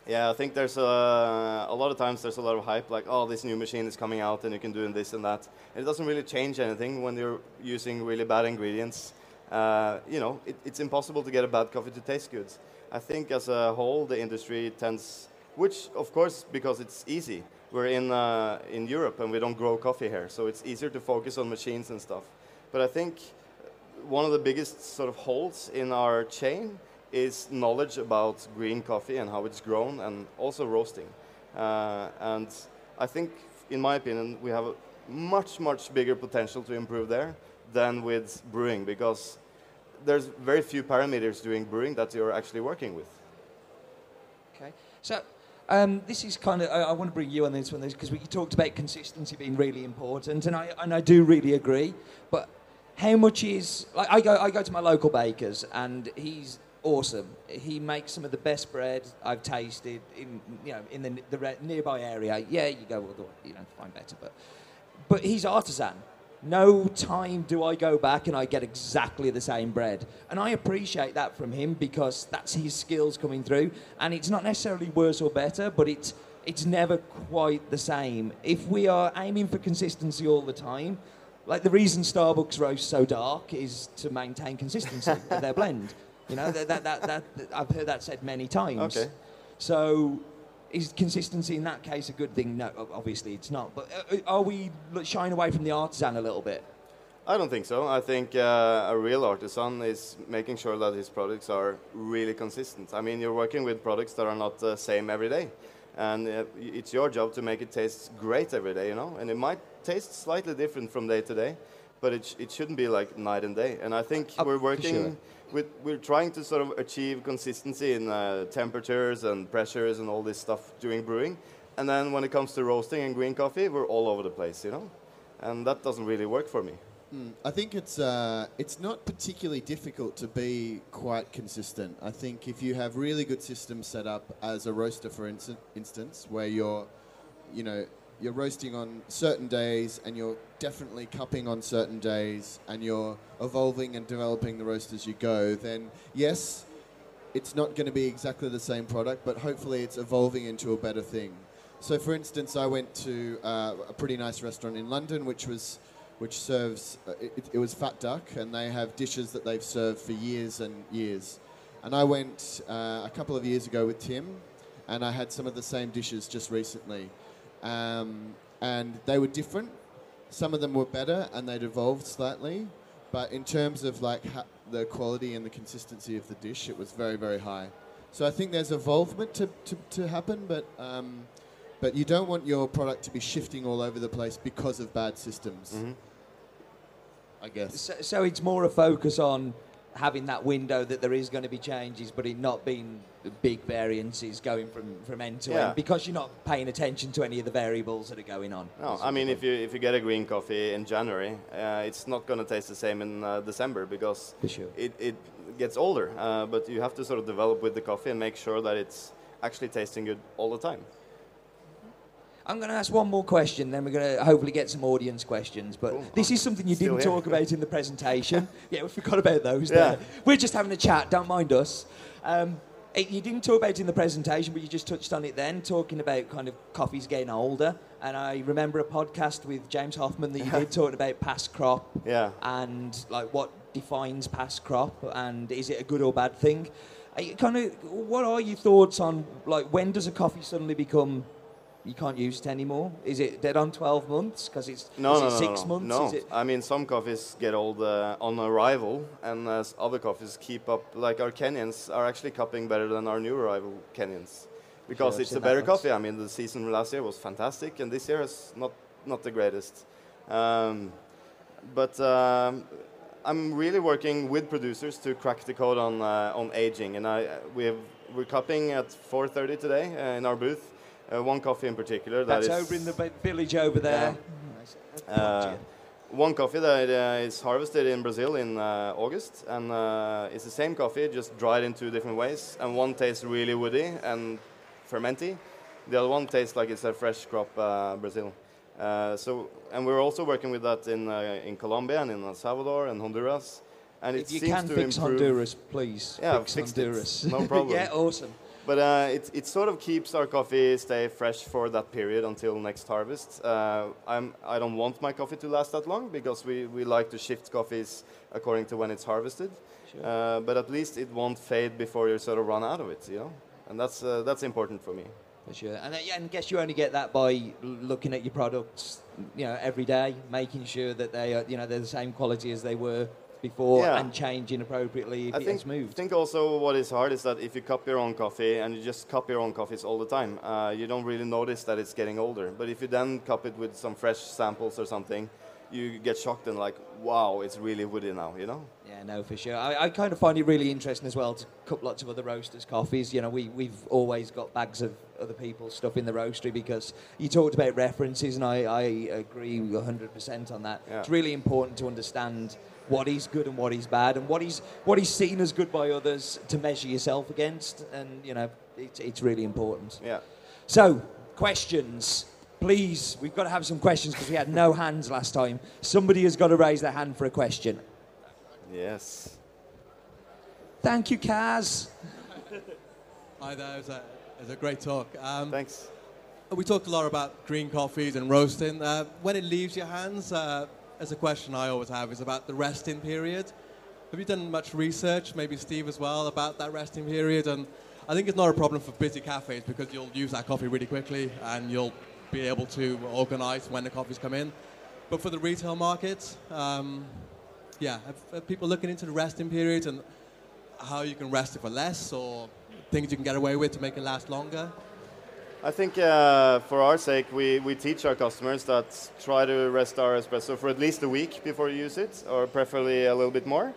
Yeah, I think there's a, a lot of times there's a lot of hype, like, oh, this new machine is coming out and you can do this and that. And it doesn't really change anything when you're using really bad ingredients. Uh, you know, it, it's impossible to get a bad coffee to taste good. I think as a whole, the industry tends, which of course, because it's easy. We're in, uh, in Europe and we don't grow coffee here, so it's easier to focus on machines and stuff. But I think one of the biggest sort of holes in our chain is knowledge about green coffee and how it's grown and also roasting. Uh, and I think, in my opinion, we have a much, much bigger potential to improve there than with brewing because there's very few parameters doing brewing that you're actually working with. Okay. So um, this is kind of I, I want to bring you on this one because we talked about consistency being really important, and I and I do really agree. But how much is like I go I go to my local baker's and he's awesome. He makes some of the best bread I've tasted in you know in the, the nearby area. Yeah, you go you know find better, but but he's artisan. No time do I go back and I get exactly the same bread. And I appreciate that from him because that's his skills coming through. And it's not necessarily worse or better, but it's, it's never quite the same. If we are aiming for consistency all the time, like the reason Starbucks roast so dark is to maintain consistency of their blend. You know, that, that, that, that, I've heard that said many times. Okay. So is consistency in that case a good thing? No, obviously it's not. But uh, are we shying away from the artisan a little bit? I don't think so. I think uh, a real artisan is making sure that his products are really consistent. I mean, you're working with products that are not the same every day. And uh, it's your job to make it taste great every day, you know? And it might taste slightly different from day to day, but it, sh- it shouldn't be like night and day. And I think Uh, we're working sure. With, we're trying to sort of achieve consistency in uh, temperatures and pressures and all this stuff during brewing. And then when it comes to roasting and green coffee, we're all over the place, you know? And that doesn't really work for me. I think it's uh, it's not particularly difficult to be quite consistent. I think if you have really good systems set up as a roaster, for inst- instance, where you're, you know, you're roasting on certain days and you're definitely cupping on certain days and you're evolving and developing the roast as you go, then yes, it's not going to be exactly the same product, but hopefully it's evolving into a better thing. So, for instance, I went to uh, a pretty nice restaurant in London, which was which serves uh, it, it was Fat Duck, and they have dishes that they've served for years and years. And I went uh, a couple of years ago with Tim, and I had some of the same dishes just recently, um, and they were different. Some of them were better, and they'd evolved slightly. But in terms of like ha- the quality and the consistency of the dish, it was very, very high. So I think there's evolvement to, to, to happen, but um, but you don't want your product to be shifting all over the place because of bad systems. I guess. So, so it's more a focus on having that window that there is going to be changes, but it not being big variances going from, from end to Yeah. end because you're not paying attention to any of the variables that are going on. No, I mean, if you if you get a green coffee in January, uh, it's not going to taste the same in uh, December because sure. it, it gets older. Uh, but you have to sort of develop with the coffee and make sure that it's actually tasting good all the time. I'm going to ask one more question, then we're going to hopefully get some audience questions. But this is something you didn't here. talk about in the presentation. yeah, we forgot about those. Yeah. There. We're just having a chat. Don't mind us. Um, Eh, you didn't talk about it in the presentation, but you just touched on it then, talking about kind of coffees getting older. And I remember a podcast with James Hoffmann that you did talking about past crop Yeah. and like what defines past crop and is it a good or bad thing? Are you kind of what are your thoughts on like when does a coffee suddenly become you can't use it anymore? Is it dead on 12 months because it's No, is no, it no, 6 no, months? no. Is it I mean, some coffees get old uh, on arrival, and uh, other coffees keep up. Like our Kenyans are actually cupping better than our new arrival Kenyans, because I've it's a better coffee. I mean, the season last year was fantastic, and this year is not not the greatest. Um, but um, I'm really working with producers to crack the code on uh, on aging, and I we have, we're cupping at 4:30 today uh, in our booth. Uh, one coffee in particular that that's is over in the village over there. uh, one coffee that uh, is harvested in Brazil in uh, August, and uh, it's the same coffee, just dried in two different ways. And one tastes really woody and fermenty. The other one tastes like it's a fresh crop uh, Brazil. Uh, so, and we're also working with that in uh, in Colombia and in El Salvador and Honduras. And it if you seems can to fix improve. Honduras, please Yeah, fix fixed it. Honduras. No problem. yeah, awesome. But uh, it, it sort of keeps our coffee stay fresh for that period until next harvest. Uh, I'm, I don't want my coffee to last that long because we, we like to shift coffees according to when it's harvested. Sure. Uh, but at least it won't fade before you sort of run out of it, you know? And that's, uh, that's important for me. For sure. And, uh, yeah, and I guess you only get that by looking at your products, you know, every day, making sure that they are, you know, they're the same quality as they were before Yeah. and changing appropriately if I it think, moved. think also what is hard is that if you cup your own coffee and you just cup your own coffees all the time, uh, you don't really notice that it's getting older. But if you then cup it with some fresh samples or something, you get shocked and like, wow, it's really woody now, you know? Yeah, no, for sure. I, I kind of find it really interesting as well to cup lots of other roasters' coffees. You know, we, we've always got bags of other people's stuff in the roastery because you talked about references, and I, I agree 100% on that. Yeah. It's really important to understand what is good and what is bad, and what is, what is seen as good by others to measure yourself against. And, you know, it's, it's really important. Yeah. So, questions. Please, we've got to have some questions because we had no hands last time. Somebody has got to raise their hand for a question. Yes. Thank you, Kaz. Hi there, it was a, it was a great talk. Um, Thanks. we talked a lot about green coffees and roasting. Uh, when it leaves your hands, uh, as a question I always have is about the resting period. Have you done much research, maybe Steve as well, about that resting period? And I think it's not a problem for busy cafes because you'll use that coffee really quickly and you'll be able to organize when the coffees come in. But for the retail market, um, yeah, have, have people looking into the resting period and how you can rest it for less or things you can get away with to make it last longer? I think uh, for our sake, we, we teach our customers that try to rest our espresso for at least a week before you use it, or preferably a little bit more.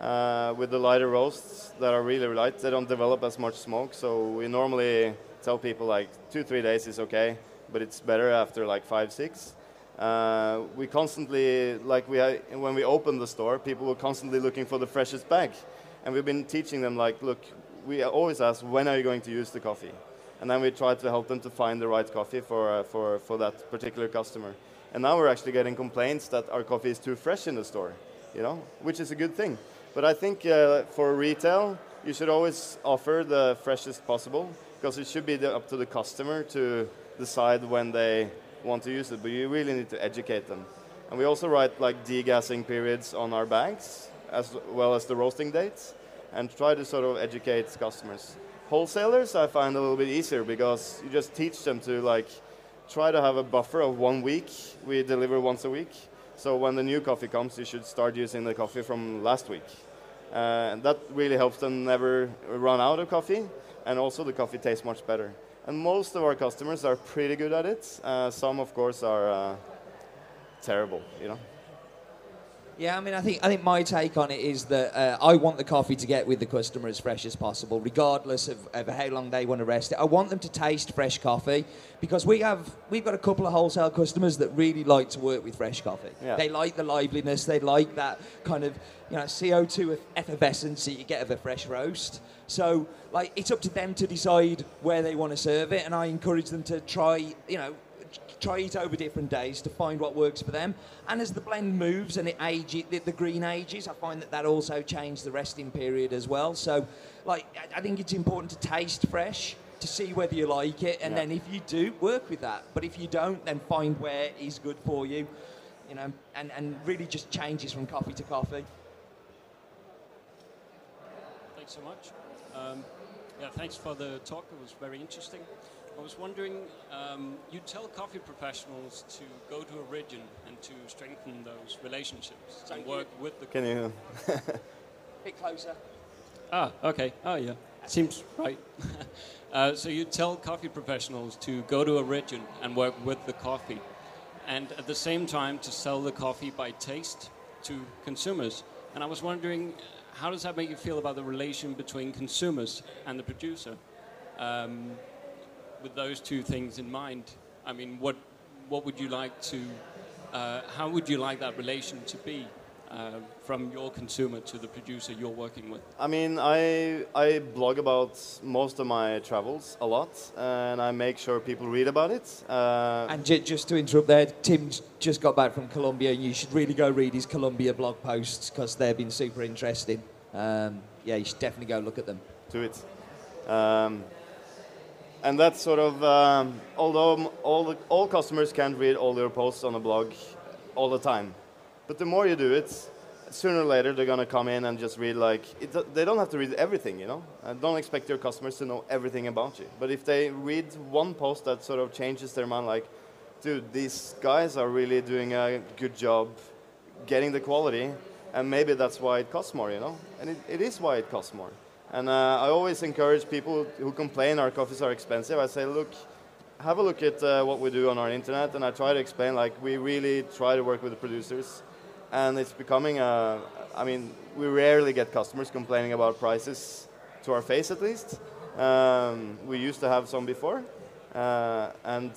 Uh, with the lighter roasts that are really light, they don't develop as much smoke. So we normally tell people like two, three days is okay, but it's better after like five, six. Uh, we constantly, like we ha- when we open the store, people were constantly looking for the freshest bag, and we've been teaching them like, look, we always ask when are you going to use the coffee, and then we try to help them to find the right coffee for uh, for for that particular customer. And now we're actually getting complaints that our coffee is too fresh in the store, you know, which is a good thing. But I think uh, for retail, you should always offer the freshest possible because it should be the, up to the customer to decide when they want to use it. But you really need to educate them. And we also write like degassing periods on our bags as well as the roasting dates and try to sort of educate customers. Wholesalers, I find a little bit easier because you just teach them to like try to have a buffer of one week. We deliver once a week. So when the new coffee comes, you should start using the coffee from last week. Uh, and that really helps them never run out of coffee, and also the coffee tastes much better. And most of our customers are pretty good at it. Uh, some, of course, are uh, terrible, you know. Yeah, I mean, I think I think my take on it is that uh, I want the coffee to get with the customer as fresh as possible, regardless of, of how long they want to rest it. I want them to taste fresh coffee because we have we've got a couple of wholesale customers that really like to work with fresh coffee. Yeah. They like the liveliness, they like that kind of you know CO two effervescence that you get of a fresh roast. So like it's up to them to decide where they want to serve it, and I encourage them to try you know try it over different days to find what works for them. And as the blend moves and it age, the, the green ages, I find that that also changes the resting period as well. So, like, I- I think it's important to taste fresh to see whether you like it, and Yeah. then if you do, work with that. But if you don't, then find where is good for you, you know, and, and really just changes from coffee to coffee. Thanks so much. Um, yeah, thanks for the talk. It was very interesting. I was wondering, um, you tell coffee professionals to go to a region and to strengthen those relationships and work with the. Can you? bit closer. Ah, okay. Oh, yeah. Seems right. uh, so you tell coffee professionals to go to a region and work with the coffee, and at the same time to sell the coffee by taste to consumers. And I was wondering, how does that make you feel about the relation between consumers and the producer? Um, with those two things in mind, I mean, what what would you like to? Uh, how would you like that relation to be uh, from your consumer to the producer you're working with? I mean, I I blog about most of my travels a lot, and I make sure people read about it. Uh, And ju- just to interrupt there, Tim's just got back from Colombia, and you should really go read his Colombia blog posts because they've been super interesting. Um, yeah, you should definitely go look at them. Do it. Um, and that's sort of, um, although all, the, all customers can't read all your posts on a blog all the time, but the more you do it, sooner or later they're gonna come in and just read like, it, they don't have to read everything, you know? And don't expect your customers to know everything about you. But if they read one post that sort of changes their mind, like, dude, these guys are really doing a good job getting the quality, and maybe that's why it costs more, you know? And it, it is why it costs more. And uh, I always encourage people who complain our coffees are expensive. I say, look, have a look at uh, what we do on our internet, and I try to explain like we really try to work with the producers, and it's becoming a. I mean, we rarely get customers complaining about prices to our face, at least. Um, we used to have some before, uh, and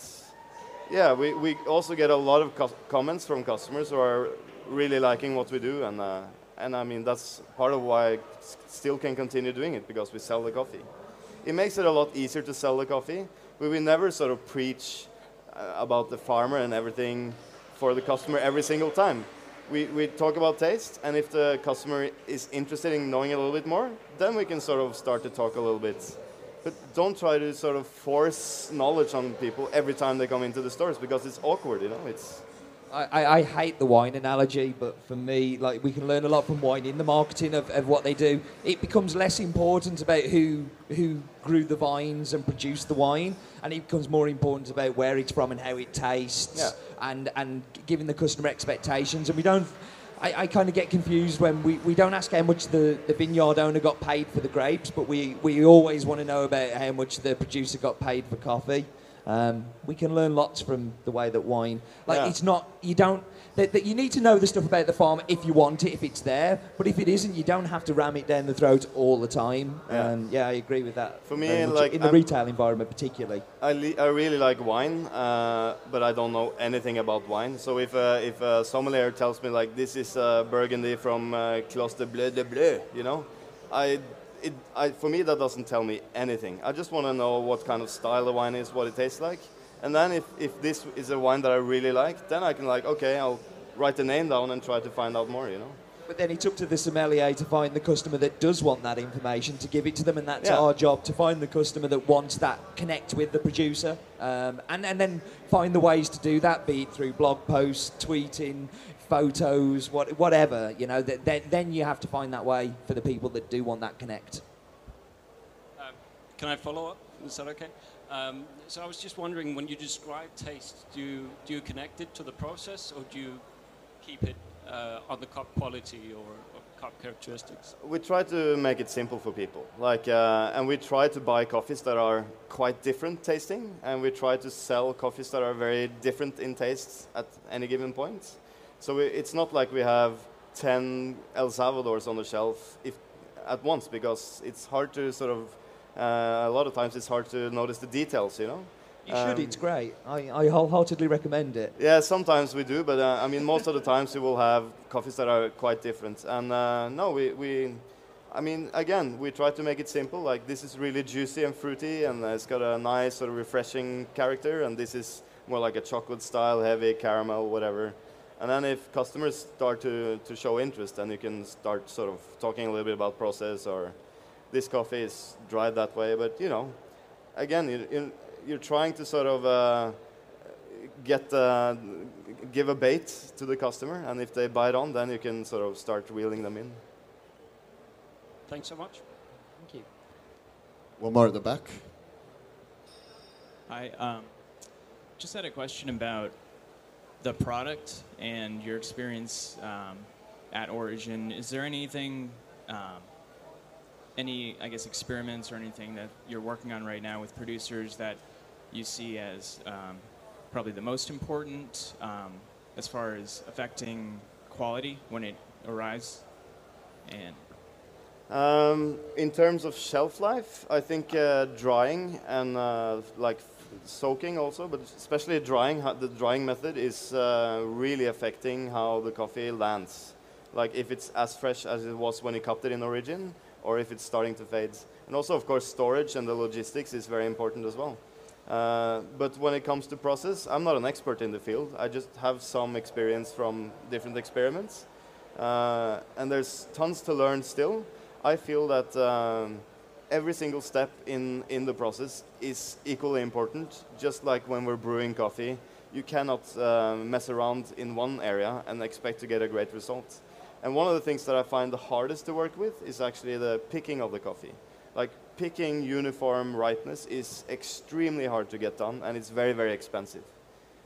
yeah, we, we also get a lot of comments from customers who are really liking what we do, and uh, and I mean that's part of why I still can continue doing it because we sell the coffee. It makes it a lot easier to sell the coffee. We will never sort of preach uh, about the farmer and everything for the customer every single time. We, we talk about taste, and if the customer is interested in knowing a little bit more, then we can sort of start to talk a little bit. But don't try to sort of force knowledge on people every time they come into the stores because it's awkward, you know. It's I, I, hate the wine analogy, but for me, like we can learn a lot from wine in the marketing of, of what they do. It becomes less important about who who grew the vines and produced the wine, and it becomes more important about where it's from and how it tastes, Yeah. and and giving the customer expectations. And we don't. I, I kind of get confused when we, we don't ask how much the, the vineyard owner got paid for the grapes, but we, we always want to know about how much the producer got paid for coffee. Um, we can learn lots from the way that wine, like Yeah. it's not you don't that, that you need to know the stuff about the farm if you want it if it's there, but if it isn't, you don't have to ram it down the throat all the time. Yeah. Um, yeah, I agree with that. For me, like, in the I'm- retail environment particularly. I, le- I really like wine, uh, but I don't know anything about wine. So if uh, if a sommelier tells me like this is uh, Burgundy from uh, Closter Bleu de Bleu, you know, I it I, for me that doesn't tell me anything. I just want to know what kind of style the wine is, what it tastes like, and then if if this is a wine that I really like, then I can like okay, I'll write the name down and try to find out more, you know. But then it's up to the sommelier to find the customer that does want that information to give it to them, and that's Yeah. our job to find the customer that wants that connect with the producer, um, and and then find the ways to do that, be it through blog posts, tweeting, photos, what, whatever. You know, that, then then you have to find that way for the people that do want that connect. Um, can I follow up? Is that okay? Um, so I was just wondering, when you describe taste, do you, do you connect it to the process, or do you keep it uh, on the cup quality or, or cup characteristics? we try to make it simple for people like uh, and we try to buy coffees that are quite different tasting and we try to sell coffees that are very different in taste at any given point so we, it's not like we have 10 El Salvadors on the shelf if at once because it's hard to sort of uh, a lot of times it's hard to notice the details, you know. You should. Um, It's great. I, I wholeheartedly recommend it. Yeah, sometimes we do, but uh, I mean, most of the times we will have coffees that are quite different. And uh, no, we, we, I mean, again, we try to make it simple. Like this is really juicy and fruity, and uh, it's got a nice sort of refreshing character. And this is more like a chocolate style, heavy caramel, whatever. And then if customers start to, to show interest, then you can start sort of talking a little bit about process or this coffee is dried that way. But you know, again, you, you, you're trying to sort of uh, get uh, give a bait to the customer, and if they bite on, then you can sort of start wheeling them in. Thanks so much. Thank you. One more at the back. I um, just had a question about the product and your experience um, at Origin. Is there anything, um, any, I guess, experiments or anything that you're working on right now with producers that you see as um, probably the most important um, as far as affecting quality when it arrives? And Um, in terms of shelf life, I think uh, drying and uh, like soaking also, but especially drying, the drying method is uh, really affecting how the coffee lands. Like if it's as fresh as it was when you cupped it in origin, or if it's starting to fade. And also, of course, storage and the logistics is very important as well. Uh, but when it comes to process, I'm not an expert in the field. I just have some experience from different experiments. Uh, and there's tons to learn still. I feel that um, every single step in, in the process is equally important. Just like when we're brewing coffee, you cannot uh, mess around in one area and expect to get a great result. And one of the things that I find the hardest to work with is actually the picking of the coffee. Like picking uniform ripeness is extremely hard to get done, and it's very, very expensive.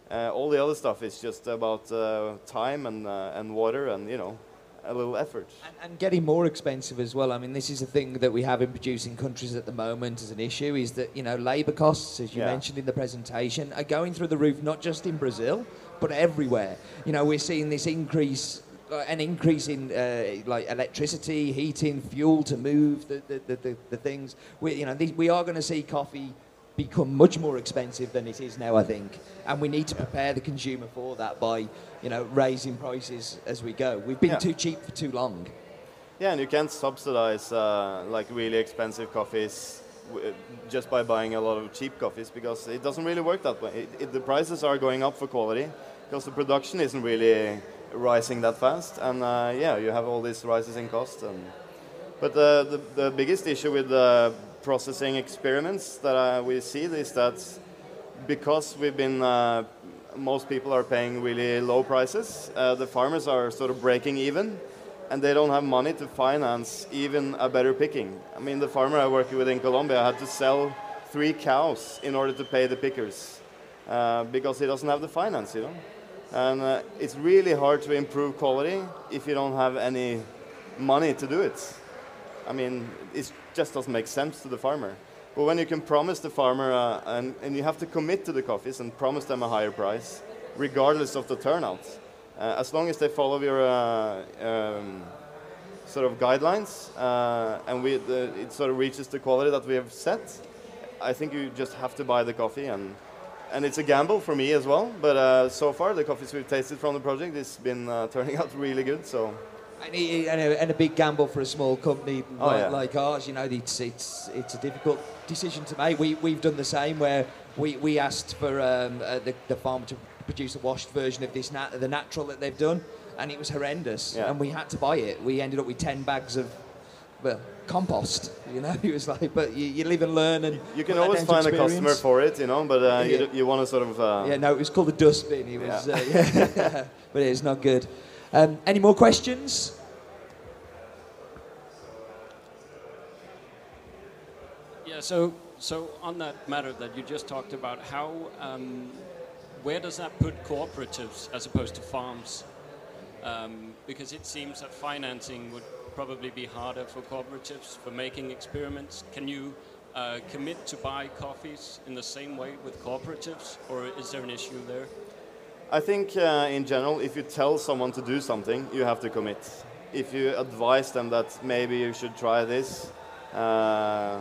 Uh, all the other stuff is just about uh, time and, uh, and water and, you know, a little effort. And, and getting more expensive as well. I mean, this is a thing that we have in producing countries at the moment as an issue is that, you know, labour costs, as you Yeah. mentioned in the presentation, are going through the roof, not just in Brazil, but everywhere. You know, we're seeing this increase. Uh, an increase in uh, like electricity, heating, fuel to move the, the, the, the, the things. We, you know, these, we are going to see coffee become much more expensive than it is now, I think, and we need to prepare the consumer for that by, you know, raising prices as we go. We've been Yeah. too cheap for too long. Yeah, and you can't subsidize uh, like really expensive coffees w- just by buying a lot of cheap coffees because it doesn't really work that way. It, it, the prices are going up for quality because the production isn't really rising that fast, and uh, yeah, you have all these rises in cost. And but uh, the the biggest issue with uh, processing experiments that uh, we see is that because we've been uh, most people are paying really low prices, uh, the farmers are sort of breaking even and they don't have money to finance even a better picking. I mean, the farmer I work with in Colombia had to sell three cows in order to pay the pickers uh, because he doesn't have the finance, you know. And uh, it's really hard to improve quality if you don't have any money to do it. I mean, it just doesn't make sense to the farmer. But when you can promise the farmer, uh, and, and you have to commit to the coffees and promise them a higher price, regardless of the turnout, uh, as long as they follow your uh, um, sort of guidelines uh, and we, the, it sort of reaches the quality that we have set, I think you just have to buy the coffee. And, and it's a gamble for me as well. But uh, so far, the coffees we've tasted from the project has been uh, turning out really good. So And, and, a, and a big gamble for a small company Oh, like, yeah. like ours. You know, it's, it's, it's a difficult decision to make. We, we've done the same where we, we asked for um, uh, the, the farm to produce a washed version of this nat- the natural that they've done, and it was horrendous. Yeah. And we had to buy it. We ended up with 10 bags of, well, compost. You know, it was like, but you, you live and learn. and you can always find a customer for it, you know, but uh, you, Yeah. d- you want to sort of. Uh, Yeah, no, it was called a dustbin. It was, Yeah. uh, yeah. but it's not good. Um, any more questions? Yeah, so so on that matter that you just talked about, how um, where does that put cooperatives as opposed to farms? Um, because it seems that financing would probably be harder for cooperatives for making experiments. Can you uh, commit to buy coffees in the same way with cooperatives, or is there an issue there? I think uh, in general, if you tell someone to do something, you have to commit. If you advise them that maybe you should try this, uh,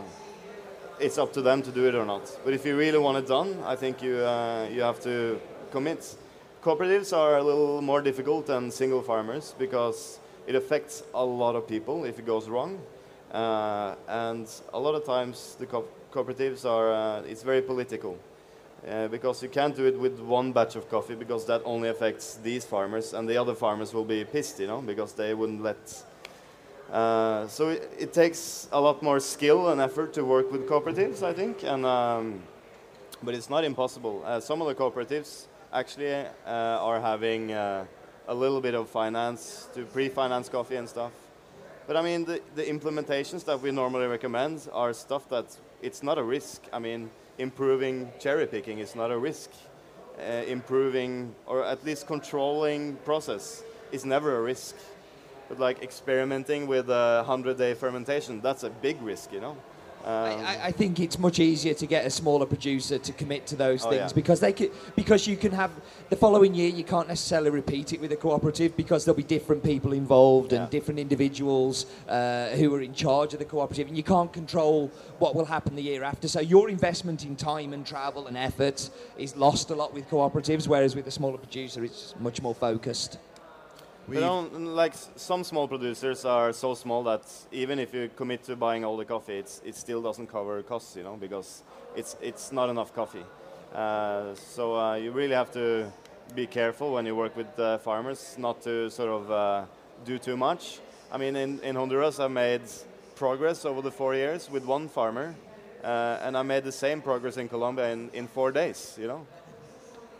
it's up to them to do it or not. But if you really want it done, I think you uh, you have to commit. Cooperatives are a little more difficult than single farmers because it affects a lot of people if it goes wrong, uh, and a lot of times the co- cooperatives are uh, it's very political. Uh, because you can't do it with one batch of coffee because that only affects these farmers and the other farmers will be pissed, you know, because they wouldn't let. Uh, so it, it takes a lot more skill and effort to work with cooperatives, I think, and um, but it's not impossible. Uh, some of the cooperatives actually uh, are having uh, a little bit of finance to pre-finance coffee and stuff. But I mean, the, the implementations that we normally recommend are stuff that it's not a risk. I mean, improving cherry picking is not a risk. Uh, improving or at least controlling process is never a risk. But like experimenting with a hundred day fermentation, that's a big risk, you know. Um, I, I think it's much easier to get a smaller producer to commit to those Oh, things yeah. because they could, because you can have the following year you can't necessarily repeat it with a cooperative because there'll be different people involved and different individuals uh, who are in charge of the cooperative and you can't control what will happen the year after. So your investment in time and travel and effort is lost a lot with cooperatives, whereas with a smaller producer it's much more focused. On, like some small producers are so small that even if you commit to buying all the coffee, it still doesn't cover costs, you know, because it's it's not enough coffee. Uh, so uh, you really have to be careful when you work with uh, farmers, not to sort of uh, do too much. I mean, in, in Honduras, I made progress over the four years with one farmer, uh, and I made the same progress in Colombia in, in four days, you know.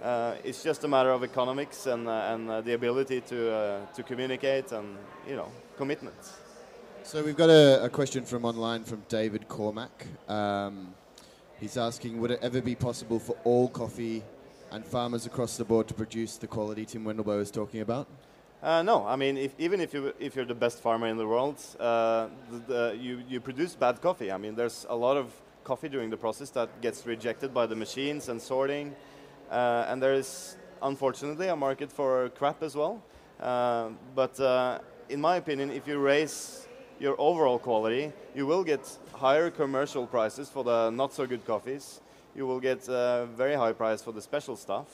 Uh, it's just a matter of economics and, uh, and uh, the ability to, uh, to communicate and, you know, commitment. So we've got a, a question from online from David Cormack. Um, he's asking, would it ever be possible for all coffee and farmers across the board to produce the quality Tim Wendelboe is talking about? Uh, no, I mean, if, even if, you, if you're the best farmer in the world, uh, the, the, you, you produce bad coffee. I mean, there's a lot of coffee during the process that gets rejected by the machines and sorting. Uh, and there is, unfortunately, a market for crap as well. Uh, but uh, in my opinion, if you raise your overall quality, you will get higher commercial prices for the not so good coffees. You will get a very high price for the special stuff.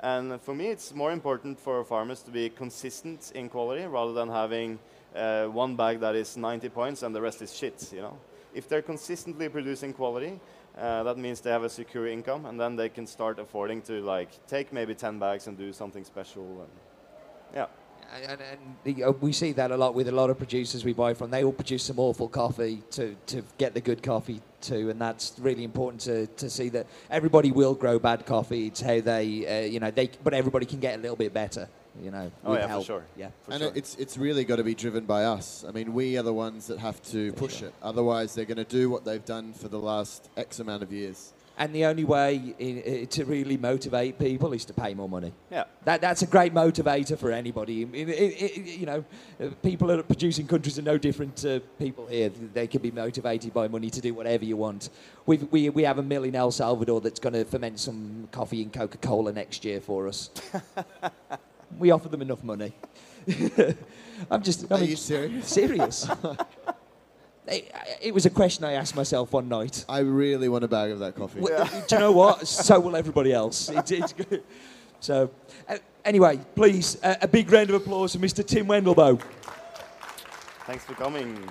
And for me, it's more important for farmers to be consistent in quality rather than having uh, one bag that is 90 points and the rest is shit. You know, if they're consistently producing quality, uh, that means they have a secure income, and then they can start affording to like take maybe 10 bags and do something special. And yeah. And, and uh, we see that a lot with a lot of producers we buy from. They all produce some awful coffee to, to get the good coffee too, and that's really important to, to see that everybody will grow bad coffee. It's how they, uh, you know, they, but everybody can get a little bit better, you know. Oh, with yeah, for help. sure. Yeah. For and sure. it's it's really got to be driven by us. I mean, we are the ones that have to push it. Otherwise, they're going to do what they've done for the last X amount of years. And the only way i i to really motivate people is to pay more money. Yeah. That, that's a great motivator for anybody. It- it- it- you know, people in producing countries are no different to people here. They can be motivated by money to do whatever you want. We've, we, we have a mill in El Salvador that's going to ferment some coffee and Coca Cola next year for us. we offer them enough money. I'm just. I Are mean, you serious? Serious. it, it was a question I asked myself one night. I really want a bag of that coffee. Well, Do you know what? So will everybody else. It, it's good. So, uh, anyway, please, uh, a big round of applause for Mr. Tim Wendelboe. Thanks for coming.